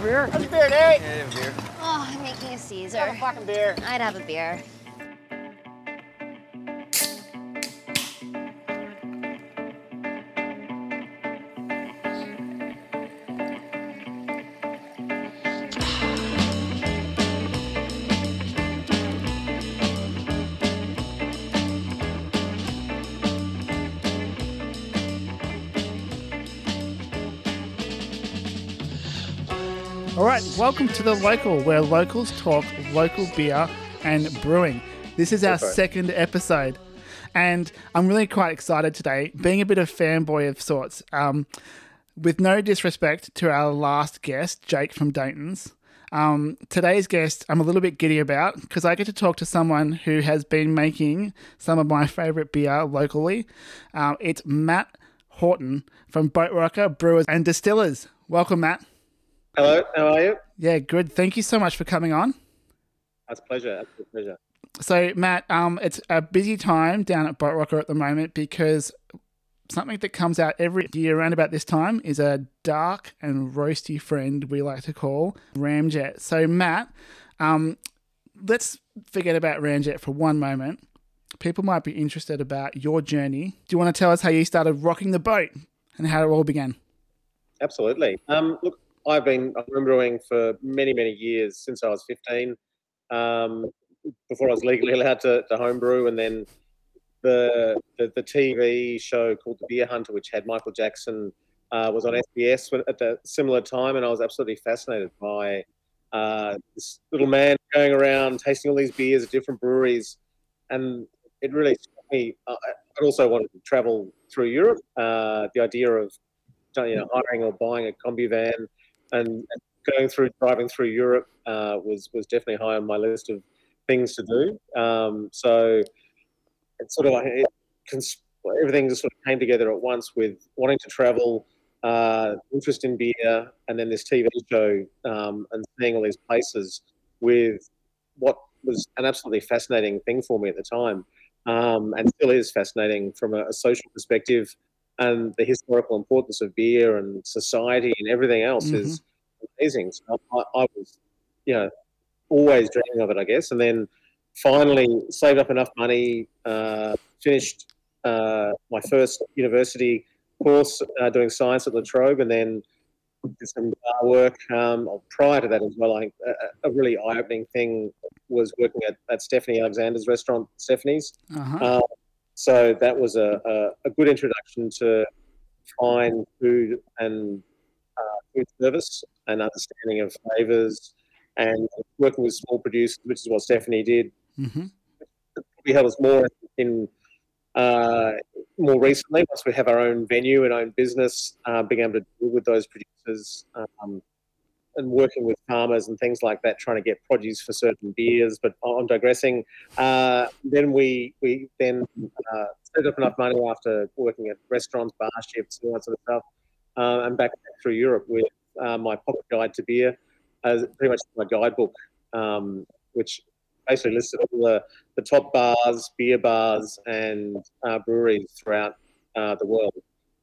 have a beer? Have a beer, Nate. Yeah, have a beer. Oh, I'm making a Caesar. Have a fucking beer. I'd have a beer. Welcome to the local, where locals talk local beer and brewing. This is our right. second episode, and I'm really quite excited today, being a bit of fanboy of sorts. Um, with no disrespect to our last guest, Jake from Dayton's. Um, today's guest, I'm a little bit giddy about because I get to talk to someone who has been making some of my favorite beer locally. Um, it's Matt Houghton from Boatrocker Brewers and Distillers. Welcome, Matt. Hello, how are you? Yeah, good. Thank you so much for coming on. That's a pleasure. That's a pleasure. So, Matt, um, it's a busy time down at Boatrocker at the moment because something that comes out every year around about this time is a dark and roasty friend we like to call Ramjet. So, Matt, um, let's forget about Ramjet for one moment. People might be interested about your journey. Do you want to tell us how you started rocking the boat and how it all began? Absolutely. Um, look, I've been I've brewing for many, many years since I was 15. Um, before I was legally allowed to, to homebrew, and then the, the the TV show called The Beer Hunter, which had Michael Jackson, uh, was on SBS at a similar time, and I was absolutely fascinated by uh, this little man going around tasting all these beers at different breweries, and it really struck me. Uh, I also wanted to travel through Europe. Uh, the idea of you know hiring or buying a Kombi van and, going through driving through Europe uh, was was definitely high on my list of things to do. Um, so it's sort of like it, cons- everything just sort of came together at once with wanting to travel, uh, interest in beer, and then this TV show um, and seeing all these places with what was an absolutely fascinating thing for me at the time, um, and still is fascinating from a, a social perspective. And the historical importance of beer and society and everything else is amazing. So I, I was, you know, always dreaming of it, I guess. And then finally saved up enough money, uh, finished uh, my first university course uh, doing science at La Trobe, and then did some bar work. Um, prior to that as well, I a, a really eye-opening thing was working at, at Stephanie Alexander's restaurant, Stephanie's. Uh-huh. Uh, so that was a, a, a good introduction to fine food and uh, food service and understanding of flavors and working with small producers, which is what Stephanie did. hmm We help us more in uh, more recently once we have our own venue and own business, uh, being able to deal with those producers um, and working with farmers and things like that, trying to get produce for certain beers. But I'm digressing. Uh, then we we then uh, saved up enough money after working at restaurants, bar shifts, and all that sort of stuff, uh, and back through Europe with uh, my pocket guide to beer, as pretty much my guidebook, um, which basically listed all the, the top bars, beer bars, and uh, breweries throughout uh, the world.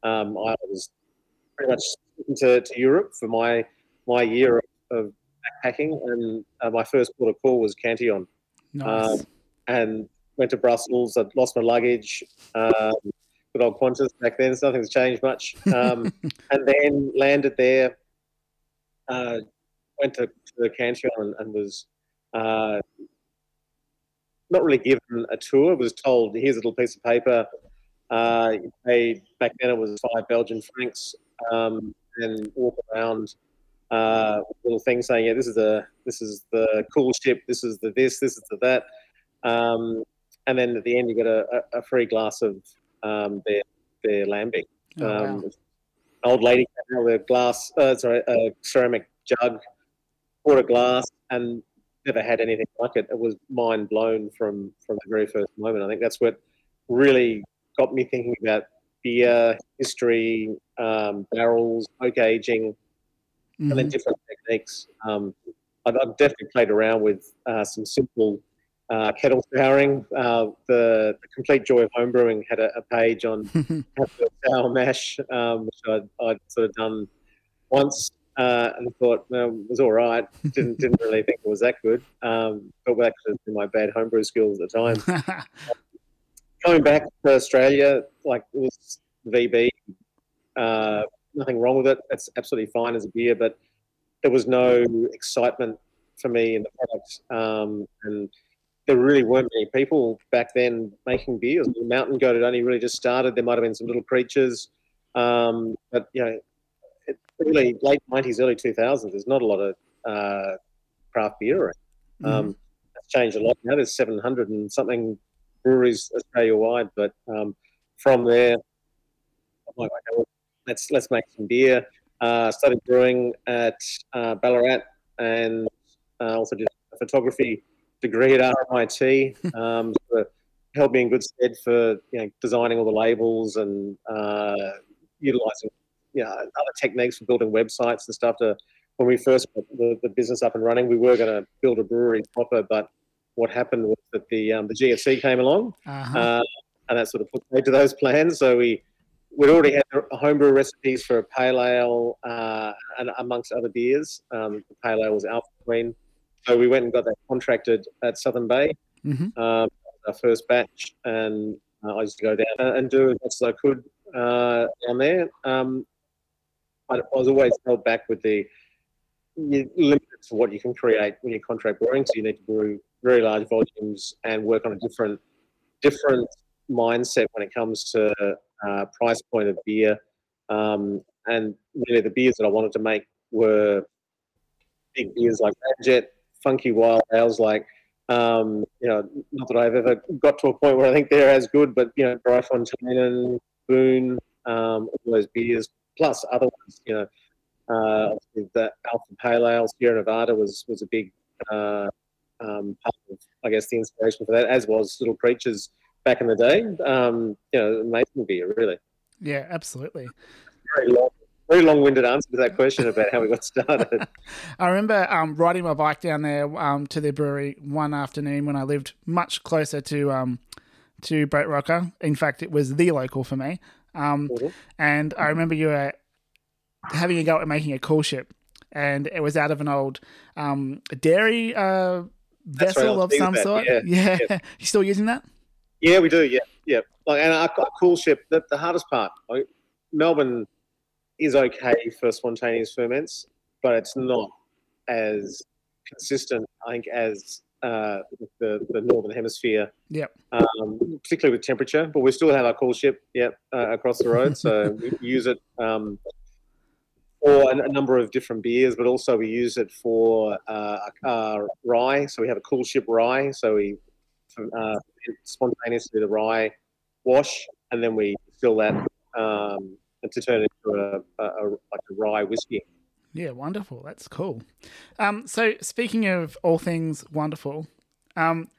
Um, I was pretty much to, to Europe for my my year of, backpacking, and uh, my first port of call was Cantillon Nice. um, and went to Brussels. I'd lost my luggage. Um, good old Qantas back then. So nothing's changed much. Um, and then landed there. Uh, went to, to the Cantillon and, and was uh, not really given a tour. Was told, "Here's a little piece of paper." Uh, you paid back then. It was five Belgian francs, um, and walk around uh, little thing saying, "Yeah, this is the this is the cool ship. This is the this. This is the that." Um, and then at the end, you get a, a, free glass of um, their their lambic. Oh, wow. Um, An old lady came out with a glass, uh, sorry, a ceramic jug, poured a glass, and never had anything like it. It was mind blown from from the very first moment. I think that's what really got me thinking about beer history, um, barrels, oak aging, and then different techniques. Um, I've, I've definitely played around with uh, some simple uh, kettle souring. Uh, the, the Complete Joy of Homebrewing had a, a page on how to sour mash, um, which I'd, I'd sort of done once. uh, and thought it was all right. Didn't didn't really think it was that good. Um, but back to my bad homebrew skills at the time. Coming back to Australia, like it was VB. Uh, nothing wrong with it. It's absolutely fine as a beer, but there was no excitement for me in the product. Um, and there really weren't many people back then making beers. The Mountain Goat had only really just started. There might have been some little creatures, um, but you know, it really late nineties, early two thousands. There's not a lot of uh, craft beer around. Um, It's changed a lot now. There's seven hundred and something breweries Australia wide, but um, from there, I'm like, okay, well, let's let's make some beer. Uh, started brewing at uh, Ballarat and uh, also did a photography degree at RMIT. Um, so held me in good stead for you know designing all the labels and uh, utilizing you know, other techniques for building websites and stuff. To when we first got the, the business up and running, we were going to build a brewery proper, but what happened was that the um, the GFC came along, uh-huh. uh, and that sort of put paid to those plans. So we we'd already had homebrew recipes for a pale ale uh, and amongst other beers. Um, the pale ale was Alpha Queen, so we went and got that contracted at Southern Bay. Mhm. Um, our first batch, and uh, I used to go down and do as much as I could uh, down there. Um, I was always held back with the limited to what you can create when you contract brewing. So you need to brew very large volumes and work on a different different mindset when it comes to uh, price point of beer. Um, and really, the beers that I wanted to make were big beers like Ramjet, funky wild ales like. Um, you know, not that I've ever got to a point where I think they're as good, but you know, Drie Fonteinen, Boon, um, all those beers, plus other ones. You know, uh, the Alpha Pale Ale, Sierra Nevada was was a big uh, um, part of, I guess, the inspiration for that, as was Little Creatures back in the day. Um, you know, amazing beer, really. Yeah, absolutely. Very long, very long-winded answer to that question about how we got started. I remember um, riding my bike down there um, to the brewery one afternoon when I lived much closer to um, to Boatrocker. In fact, it was the local for me. Um, Mhm. And I remember you were having a go at making a coolship, and it was out of an old um, dairy uh, vessel right, of some sort. that, Yeah, yeah, you still using that? Yeah, we do. Yeah, yeah. Like, and a, a coolship. The, the hardest part, like, Melbourne is okay for spontaneous ferments, but it's not as consistent, I think, as uh, the the northern hemisphere. Yep. Um, particularly with temperature, but we still have our coolship. Yep, uh, across the road, so we use it. Um, for a, a number of different beers, but also we use it for uh, uh, rye. So we have a coolship rye. So we uh, spontaneously the rye wash, and then we fill that um, to turn it into a, a, a like a rye whiskey. Yeah, wonderful. That's cool. Um, so speaking of all things wonderful, um,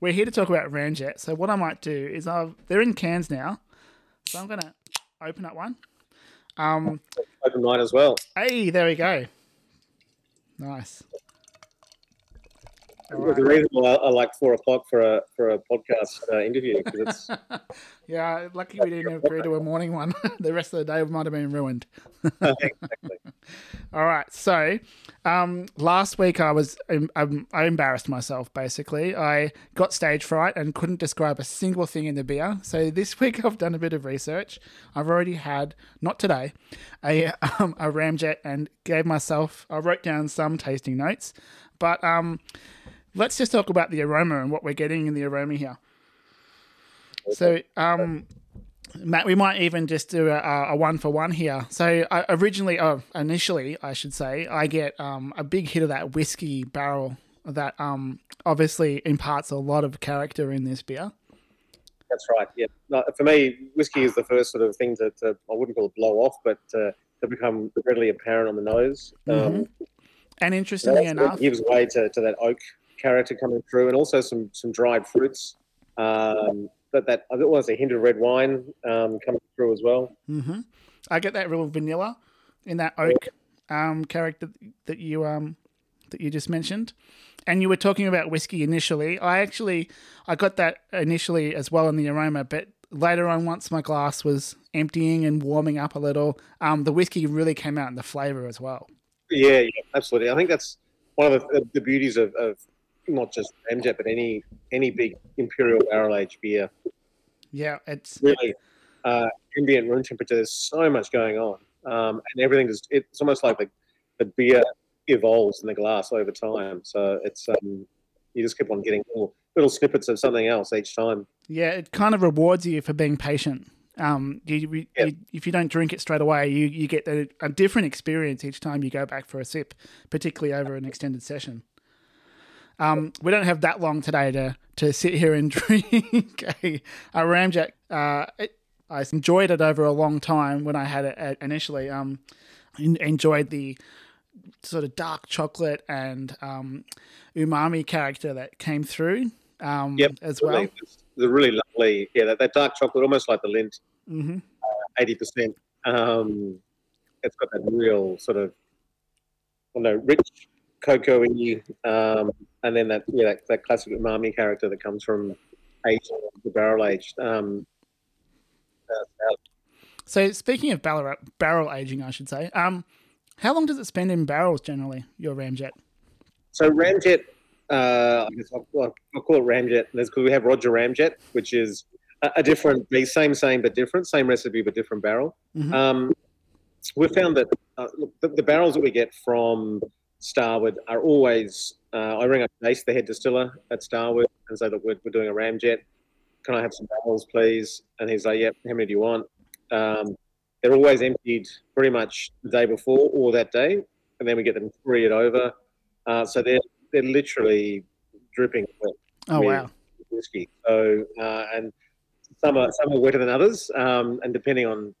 we're here to talk about Ramjet. So what I might do is I've they're in cans now, so I'm gonna open up one. Um, Open mine as well. hey, there we go. Nice. All The right. reason why I, I like four o'clock for a for a podcast uh, interview because it's Yeah, lucky we didn't agree to a morning one. the rest of the day might have been ruined. exactly. All right. So, um, last week I was um, I embarrassed myself. Basically, I got stage fright and couldn't describe a single thing in the beer. So this week I've done a bit of research. I've already had not today a um, a ramjet and gave myself. I wrote down some tasting notes, but um, let's just talk about the aroma and what we're getting in the aroma here. So, um, Matt, we might even just do a, a one for one here. So, I originally, oh, initially, I should say, I get um, a big hit of that whiskey barrel that um, obviously imparts a lot of character in this beer. That's right. Yeah. No, for me, whiskey is the first sort of thing to, to I wouldn't call it blow off, but uh, to become readily apparent on the nose. Um, And interestingly That's what enough, gives way to, to that oak character coming through, and also some some dried fruits. Um, that that I to say hint of red wine um, coming through as well. hmm I get that real vanilla in that oak um, character that you um, that you just mentioned. And you were talking about whiskey initially. I actually I got that initially as well in the aroma, but later on, once my glass was emptying and warming up a little, um, the whiskey really came out in the flavor as well. Yeah, yeah, absolutely. I think that's one of the, the beauties of, of not just Ramjet, but any any big imperial barrel aged beer. Yeah, it's Really, uh, ambient room temperature. There's so much going on, um, and everything is. It's almost like the, the beer evolves in the glass over time. So it's um, you just keep on getting little, little snippets of something else each time. yeah, it kind of rewards you for being patient. Um, you, you, Yeah. you, if you don't drink it straight away, you you get a, a different experience each time you go back for a sip, particularly over an extended session. Um, we don't have that long today to, to sit here and drink a, a Ramjet. Uh, it, I enjoyed it over a long time when I had it uh, initially. Um, en- enjoyed the sort of dark chocolate and um, umami character that came through um, Yep, as well. Really, it's really lovely, yeah, that, that dark chocolate, almost like the Lindt, hmm eighty percent. Um, it's got that real sort of, I don't know, rich cocoa-y, um, and then that yeah, that, that classic umami character that comes from aging the barrel aged. Um, uh, So speaking of barrel, barrel aging, I should say, um, how long does it spend in barrels generally? Your Ramjet? So Ramjet, uh, I guess I'll, I'll call it Ramjet. Because we have Roger Ramjet, which is a, a different, the same, same but different, same recipe but different barrel. Mhm. Um, we found that uh, look, the, the barrels that we get from Starward are always. Uh, I ring up Nace, the head distiller at Starward, and say, that we're, we're doing a Ramjet. Can I have some barrels, please?" And he's like, "Yep. How many do you want?" Um, they're always emptied pretty much the day before or that day, and then we get them couriered over. Uh, so they're they're literally dripping wet Oh wow! whiskey. So uh, and some are some are wetter than others, um, and depending on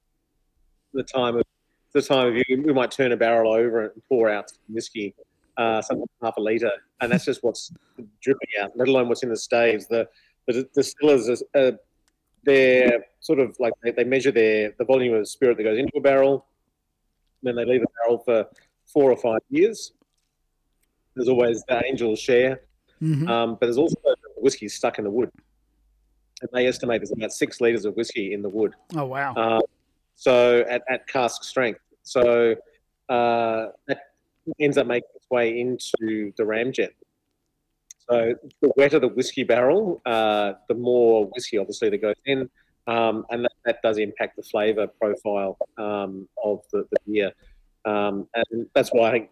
the time of the time of year, we might turn a barrel over and pour out some whiskey, uh, something half a liter, and that's just what's dripping out. Let alone what's in the staves. The the distillers are, uh, they're sort of like they, they measure their the volume of spirit that goes into a barrel, then they leave a barrel for four or five years. There's always the angel's share, hmm um, but there's also whiskey stuck in the wood. And they estimate there's about six litres of whiskey in the wood. Oh wow! Um, so at, at cask strength. So uh, that ends up making its way into the ramjet. So the wetter the whiskey barrel, uh, the more whiskey obviously that goes in, um, and that, that does impact the flavour profile um, of the, the beer. Um, and that's why I think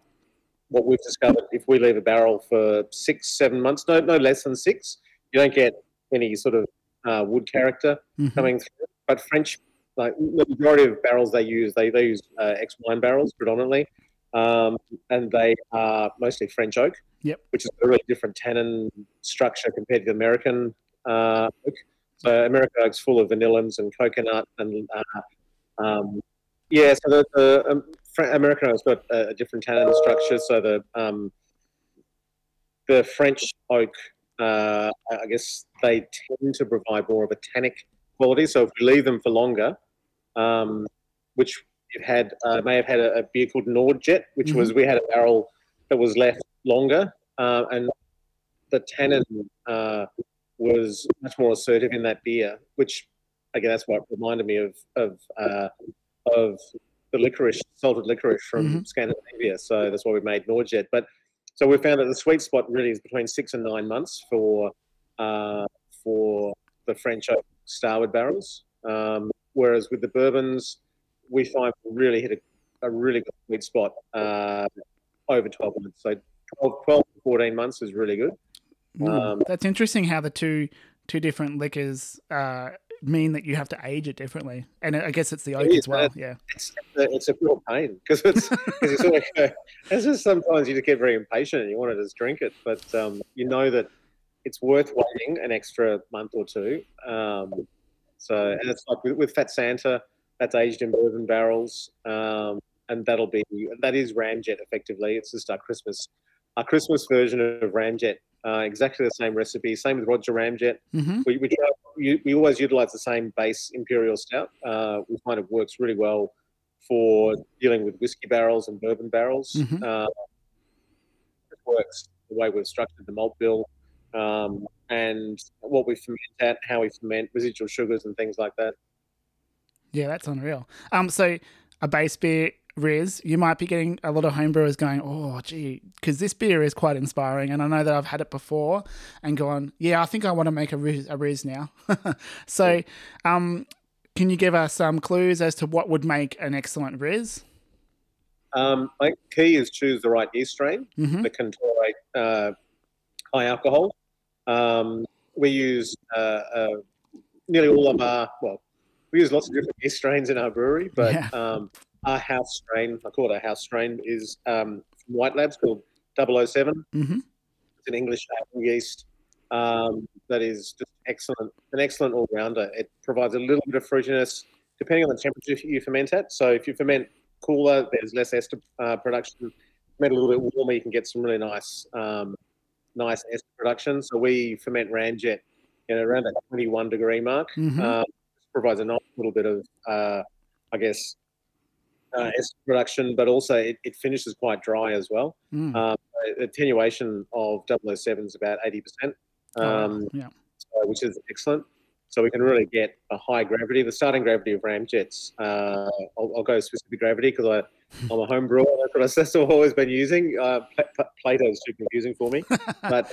what we've discovered, if we leave a barrel for six, seven months, no, no less than six, you don't get any sort of uh, wood character Mhm. coming through. But French, like the majority of barrels they use, they, they use uh, ex wine barrels predominantly, um, and they are mostly French oak. Yep. Which is a really different tannin structure compared to American uh, oak. So American oak's full of vanillins and coconut and uh, um, yeah. So the, the um, American oak's got a, a different tannin structure. So the um, the French oak, uh, I guess they tend to provide more of a tannic quality. So if we leave them for longer, um, which had, uh, may have had a, a beer called Nordjet, which was we had a barrel that was left longer, uh, and the tannin uh, was much more assertive in that beer, which again that's what reminded me of of uh, of the licorice, salted licorice from Mhm. Scandinavia. So that's why we made Nordjet. But so we found that the sweet spot really is between six and nine months for uh, for the French oak Starward barrels. Um, whereas with the bourbons, we find we really hit a, a really good sweet spot uh, over 12 months. So 12, 12 to 14 months is really good. Mm. um, That's interesting how the two two different liquors uh, mean that you have to age it differently, and I guess it's the oak is, as well. Yeah. It's a, it's a real pain because it's, sort of go, it's just sometimes you just get very impatient and you want to just drink it. But um, you know that it's worth waiting an extra month or two. Um, so, and it's like with, with Fat Santa, that's aged in bourbon barrels. Um, and that'll be, that is Ramjet effectively. It's just our Christmas, our Christmas version of Ramjet. Uh, exactly the same recipe. Same with Roger Ramjet. hmm We, we, try, we, we always utilize the same base imperial stout. Uh, we find it works really well for dealing with whiskey barrels and bourbon barrels. Mhm. Uh, it works the way we've structured the malt bill um, and what we ferment at, how we ferment residual sugars and things like that. Yeah, that's unreal. Um, so a base beer, Riz, you might be getting a lot of homebrewers going, oh, gee, because this beer is quite inspiring. And I know that I've had it before and gone, yeah, I think I want to make a Riz, a Riz now. so, um, can you give us some clues as to what would make an excellent Riz? Um, I think key is choose the right yeast strain Mhm. that can tolerate uh, high alcohol. Um, we use uh, uh, nearly all of our, well, we use lots of different yeast strains in our brewery, but Yeah. um, our house strain, I call it our house strain, is um, from White Labs called 007. hmm It's an English yeast um, that is just excellent, an excellent all rounder. It provides a little bit of fruitiness depending on the temperature you ferment at. So if you ferment cooler, there's less ester uh, production. Ferment a little bit warmer, you can get some really nice, um, nice ester production. So we ferment you know, around that 21 degree mark. Mhm. Um, provides a nice little bit of, uh, I guess, uh, ester production, but also it, it finishes quite dry as well Mm. um, attenuation of 007 is about 80%, Oh, um, yeah. so- which is excellent. So we can really get a high gravity. The starting gravity of ramjets, uh, I'll, I'll go specific gravity because I'm a home brewer. That's what, I, that's what I've always been using. Uh, Pla- Pla- Plato's too confusing for me. but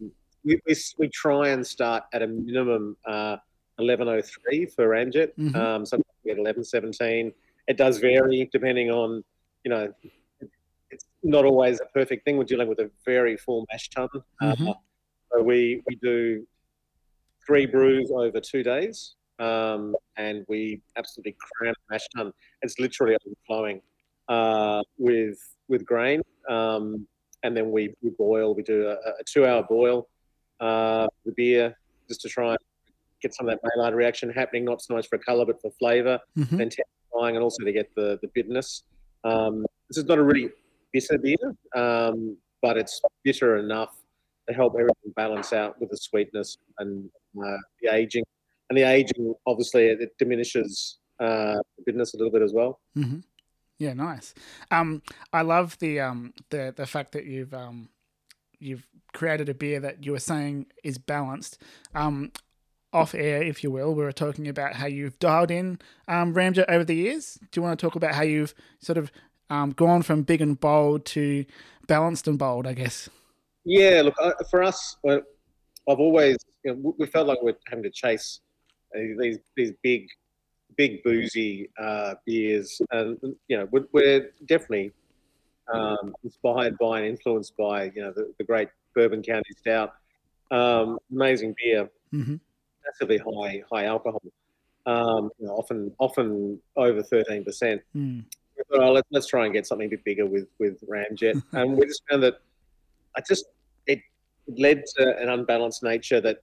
um, we, we, we try and start at a minimum uh, 1103 for ramjet. Mhm. Um, sometimes we get 1117. It does vary depending on, you know, it's not always a perfect thing. We're dealing with a very full mash tun. Uh, Mhm. so we, we do three brews over two days, um, and we absolutely cram the mash tun. It's literally overflowing uh, with with grain, um, and then we, we boil. We do a, a two hour boil uh, the beer just to try and get some of that Maillard reaction happening. Not so much for colour, but for flavour Mhm. intensifying and also to get the, the bitterness. Um, this is not a really bitter beer, um, but it's bitter enough to help everything balance out with the sweetness and uh, the aging. And the aging, obviously, it, diminishes uh, the bitterness a little bit as well. hmm Yeah, nice. Um, I love the um the the fact that you've um you've created a beer that you were saying is balanced. Um, off air, if you will, we were talking about how you've dialed in um, Ramjet over the years. Do you want to talk about how you've sort of um, gone from big and bold to balanced and bold? I guess. Yeah, look, uh, for us, well, I've always, you know, we felt like we're having to chase uh, these these big, big boozy uh, beers, and you know, we're, we're definitely um, inspired by and influenced by you know the, the great Bourbon County Stout, um, amazing beer, hmm massively high high alcohol, um, you know, often often over thirteen percent Mm. thought, oh, let's, let's try and get something a bit bigger with with Ramjet, and we just found that I just it led to an unbalanced nature that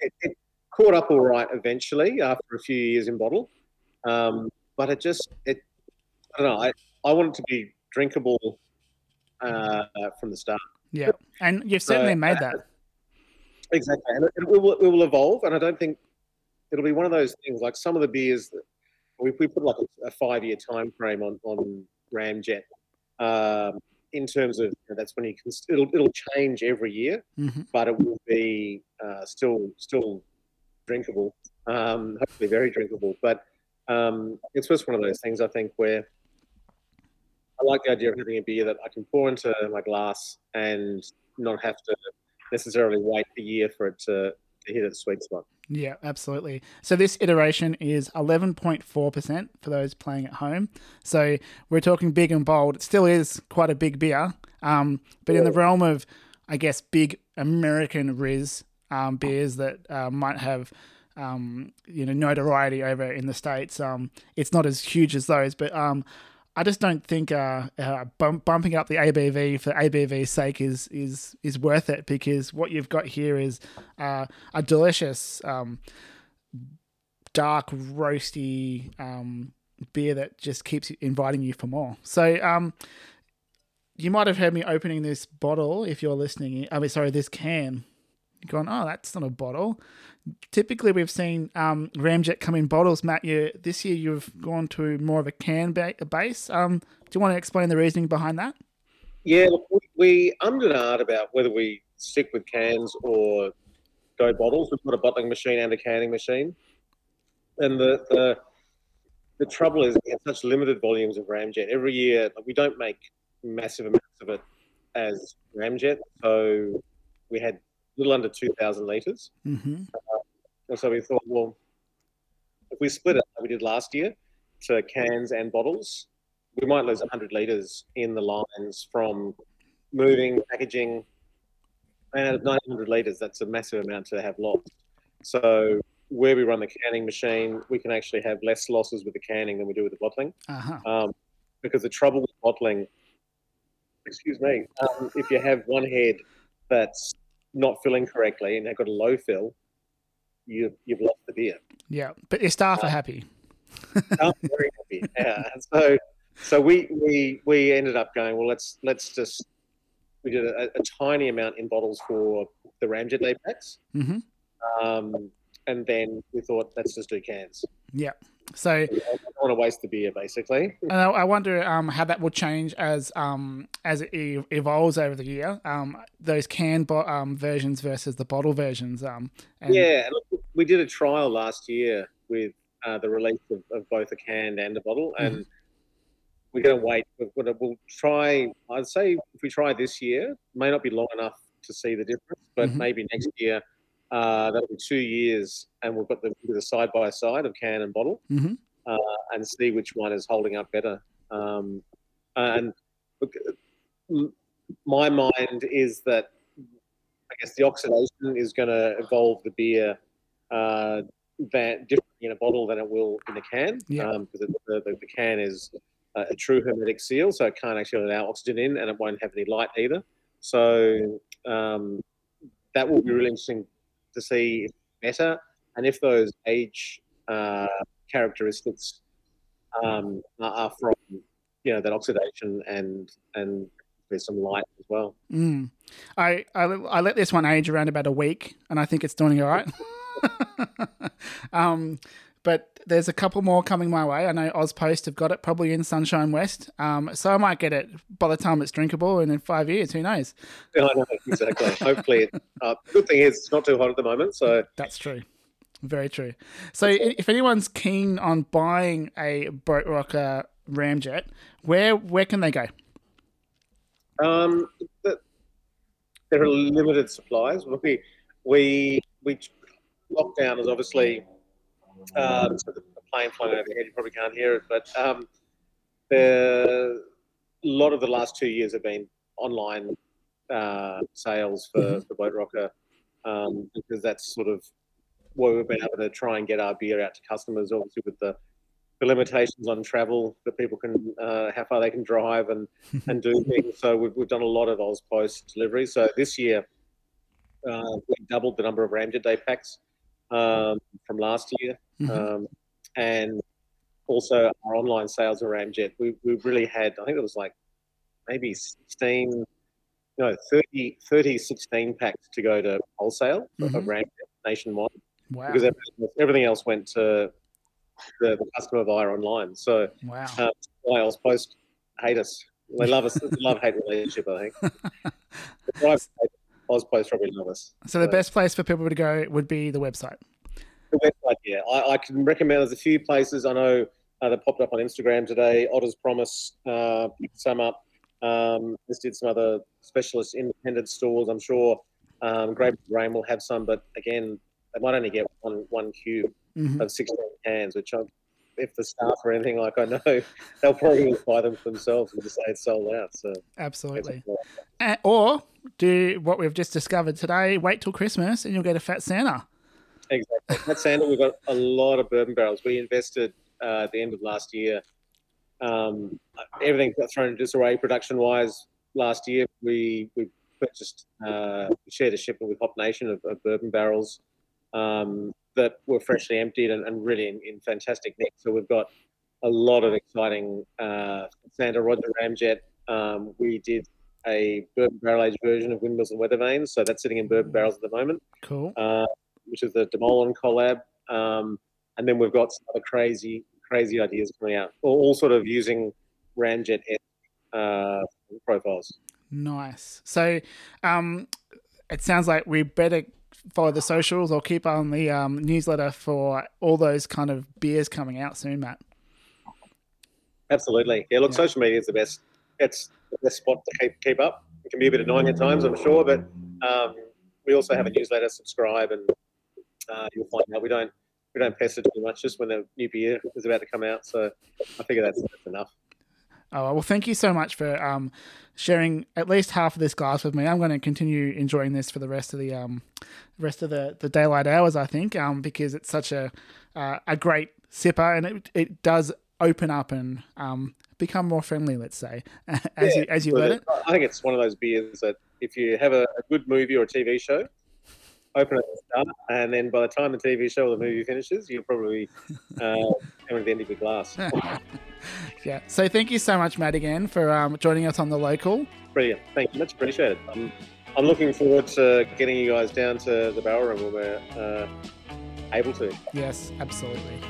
it, it caught up all right eventually after a few years in bottle, um, but it just it I don't know I I want it to be drinkable uh, from the start. Yeah, and you've certainly So, made uh, that. Exactly, and it, it, will, it will evolve, and I don't think it'll be one of those things like some of the beers that we, we put like a, a five year time frame on on Ramjet. Um, in terms of you know, that's when you can it'll it'll change every year, hmm but it will be uh, still still drinkable. Um, hopefully, very drinkable. But um, it's just one of those things I think where I like the idea of having a beer that I can pour into my glass and not have to necessarily wait a year for it to, to hit its sweet spot. Yeah, absolutely. So this iteration is 11.4% for those playing at home. So we're talking big and bold. It still is quite a big beer, um, but in the realm of, I guess, big American Riz um, beers that uh, might have, um, you know, notoriety over in the states. Um, it's not as huge as those, but um, I just don't think uh, uh, bump, bumping up the ABV for ABV's sake is is is worth it because what you've got here is uh, a delicious um, dark roasty um, beer that just keeps inviting you for more. So um, you might have heard me opening this bottle if you're listening. I mean, sorry, this can. Going, oh, that's not a bottle. Typically, we've seen um, Ramjet come in bottles. Matt, you this year you've gone to more of a can ba- base. Um, do you want to explain the reasoning behind that? Yeah, look, we, we ummed and about whether we stick with cans or go bottles. We've got a bottling machine and a canning machine. And the, the the trouble is we have such limited volumes of ramjet every year. Like, we don't make massive amounts of it as ramjet, so we had little under two thousand liters. hmm And so we thought, well, if we split it like we did last year to cans and bottles, we might lose 100 litres in the lines from moving, packaging. And out of 900 litres, that's a massive amount to have lost. So where we run the canning machine, we can actually have less losses with the canning than we do with the bottling. Uh-huh. Um, because the trouble with bottling, excuse me, um, if you have one head that's not filling correctly and they've got a low fill, you, you've lost the beer. Yeah, but your staff are happy. I'm very happy. Yeah. So, so we we we ended up going. Well, let's let's just we did a, a tiny amount in bottles for the Ramjet Day packs, hmm um, and then we thought let's just do cans. Yeah. So want to waste the beer, basically. And I, I wonder um, how that will change as um, as it evolves over the year. Um, those canned bo- um, versions versus the bottle versions. Um, and, yeah, we did a trial last year with uh, the release of, of both a can and a bottle, and we're going to wait. We're gonna, we'll try. I'd say if we try this year, may not be long enough to see the difference, but Mhm. maybe next year. Uh, that'll be two years, and we've got the, the side by side of can and bottle, Mhm. Uh, and see which one is holding up better. Um, and look, my mind is that I guess the oxidation is going to evolve the beer uh, that different in a bottle than it will in a can. Yeah. Um, because the, the, the can is a, a true hermetic seal, so it can't actually allow oxygen in, and it won't have any light either. So um, that will be really interesting to see better, and if those age uh, characteristics um, are, from you know that oxidation and and there's some light as well. Mm. I, I I let this one age around about a week, and I think it's doing all right. um, but there's a couple more coming my way. I know Ozpost have got it probably in Sunshine West, um, so I might get it by the time it's drinkable, and in five years, who knows? Yeah, I know exactly. Hopefully, it, uh, good thing is it's not too hot at the moment, so That's true. Very true. So, if anyone's keen on buying a Boatrocker Ramjet, where where can they go? um, the, there are limited supplies. We we we lockdown is obviously um, so the the plane flying overhead. You probably can't hear it, but um, the a lot of the last two years have been online uh, sales for, Mhm. for Boatrocker um, because that's sort of where we've been able to try and get our beer out to customers. Obviously, with the, the limitations on travel that people can, uh, how far they can drive and and do things. So we've, we've done a lot of Oz Post deliveries. So this year uh, we doubled the number of Ramjet Day packs um, from last year, Mhm. um, and also our online sales of Ramjet. We we really had, I think it was like maybe 16, no, 30, 30 16 packs to go to wholesale Mhm. of Ramjet nationwide Wow! because everything, else went to the, the customer via online. So Wow! why Oz Post hate us. They love us. It's a love hate relationship, I think. Oz Post probably love us. So the best place for people to go would be the website. The website, yeah. I, I can recommend there's a few places I know uh, that popped up on Instagram today. Otter's Promise uh, picked some up. Um, just did some other specialist independent stores. I'm sure um, Great Grain will have some, but again, they might only get one one cube Mhm. of 16 cans, which I'm, if the staff or anything like I know, they'll probably buy them for themselves and just say it's sold out. So Absolutely. Uh, or do what we've just discovered today. Wait till Christmas, and you'll get a fat Santa. exactly. At Sandal, we've got a lot of bourbon barrels. We invested uh, at the end of last year. Um, everything got thrown into disarray production wise last year. We we purchased uh, shared a shipment with Hop Nation of, of bourbon barrels um, that were freshly emptied and, and really in, in fantastic nick. So we've got a lot of exciting uh, Santa Roger Ramjet. Um, we did a bourbon barrel aged version of Windmills and Weather Vanes, so that's sitting in bourbon barrels at the moment Cool. uh, which is the Demolon collab. Um, and then we've got some other crazy, crazy ideas coming out, all, all sort of using Ramjet uh, profiles. Nice. So, um, it sounds like we better follow the socials or keep on the um, newsletter for all those kind of beers coming out soon, Matt. Absolutely. Yeah, look, Yeah. social media is the best. It's the best spot to keep keep up. It can be a bit annoying at times, I'm sure, but um, we also have a newsletter. Subscribe, and uh, you'll find out we don't we don't pester too much just when the new beer is about to come out. So I figure that's, that's enough. Oh well, thank you so much for um, sharing at least half of this glass with me. I'm going to continue enjoying this for the rest of the um, rest of the, the daylight hours. I think um, because it's such a uh, a great sipper and it, it does open up and um, become more friendly. Let's say as Yeah, you as you let it-. I think it's one of those beers that if you have a, a good movie or a TV show, open it at the start, and then by the time the TV show or the movie finishes, you'll probably uh, come to the end of your glass. Yeah. So thank you so much, Matt, again for um, joining us on the local. Brilliant. Thank you. Much appreciated. I'm, I'm looking forward to getting you guys down to the barrel room when we're uh, able to. Yes, absolutely.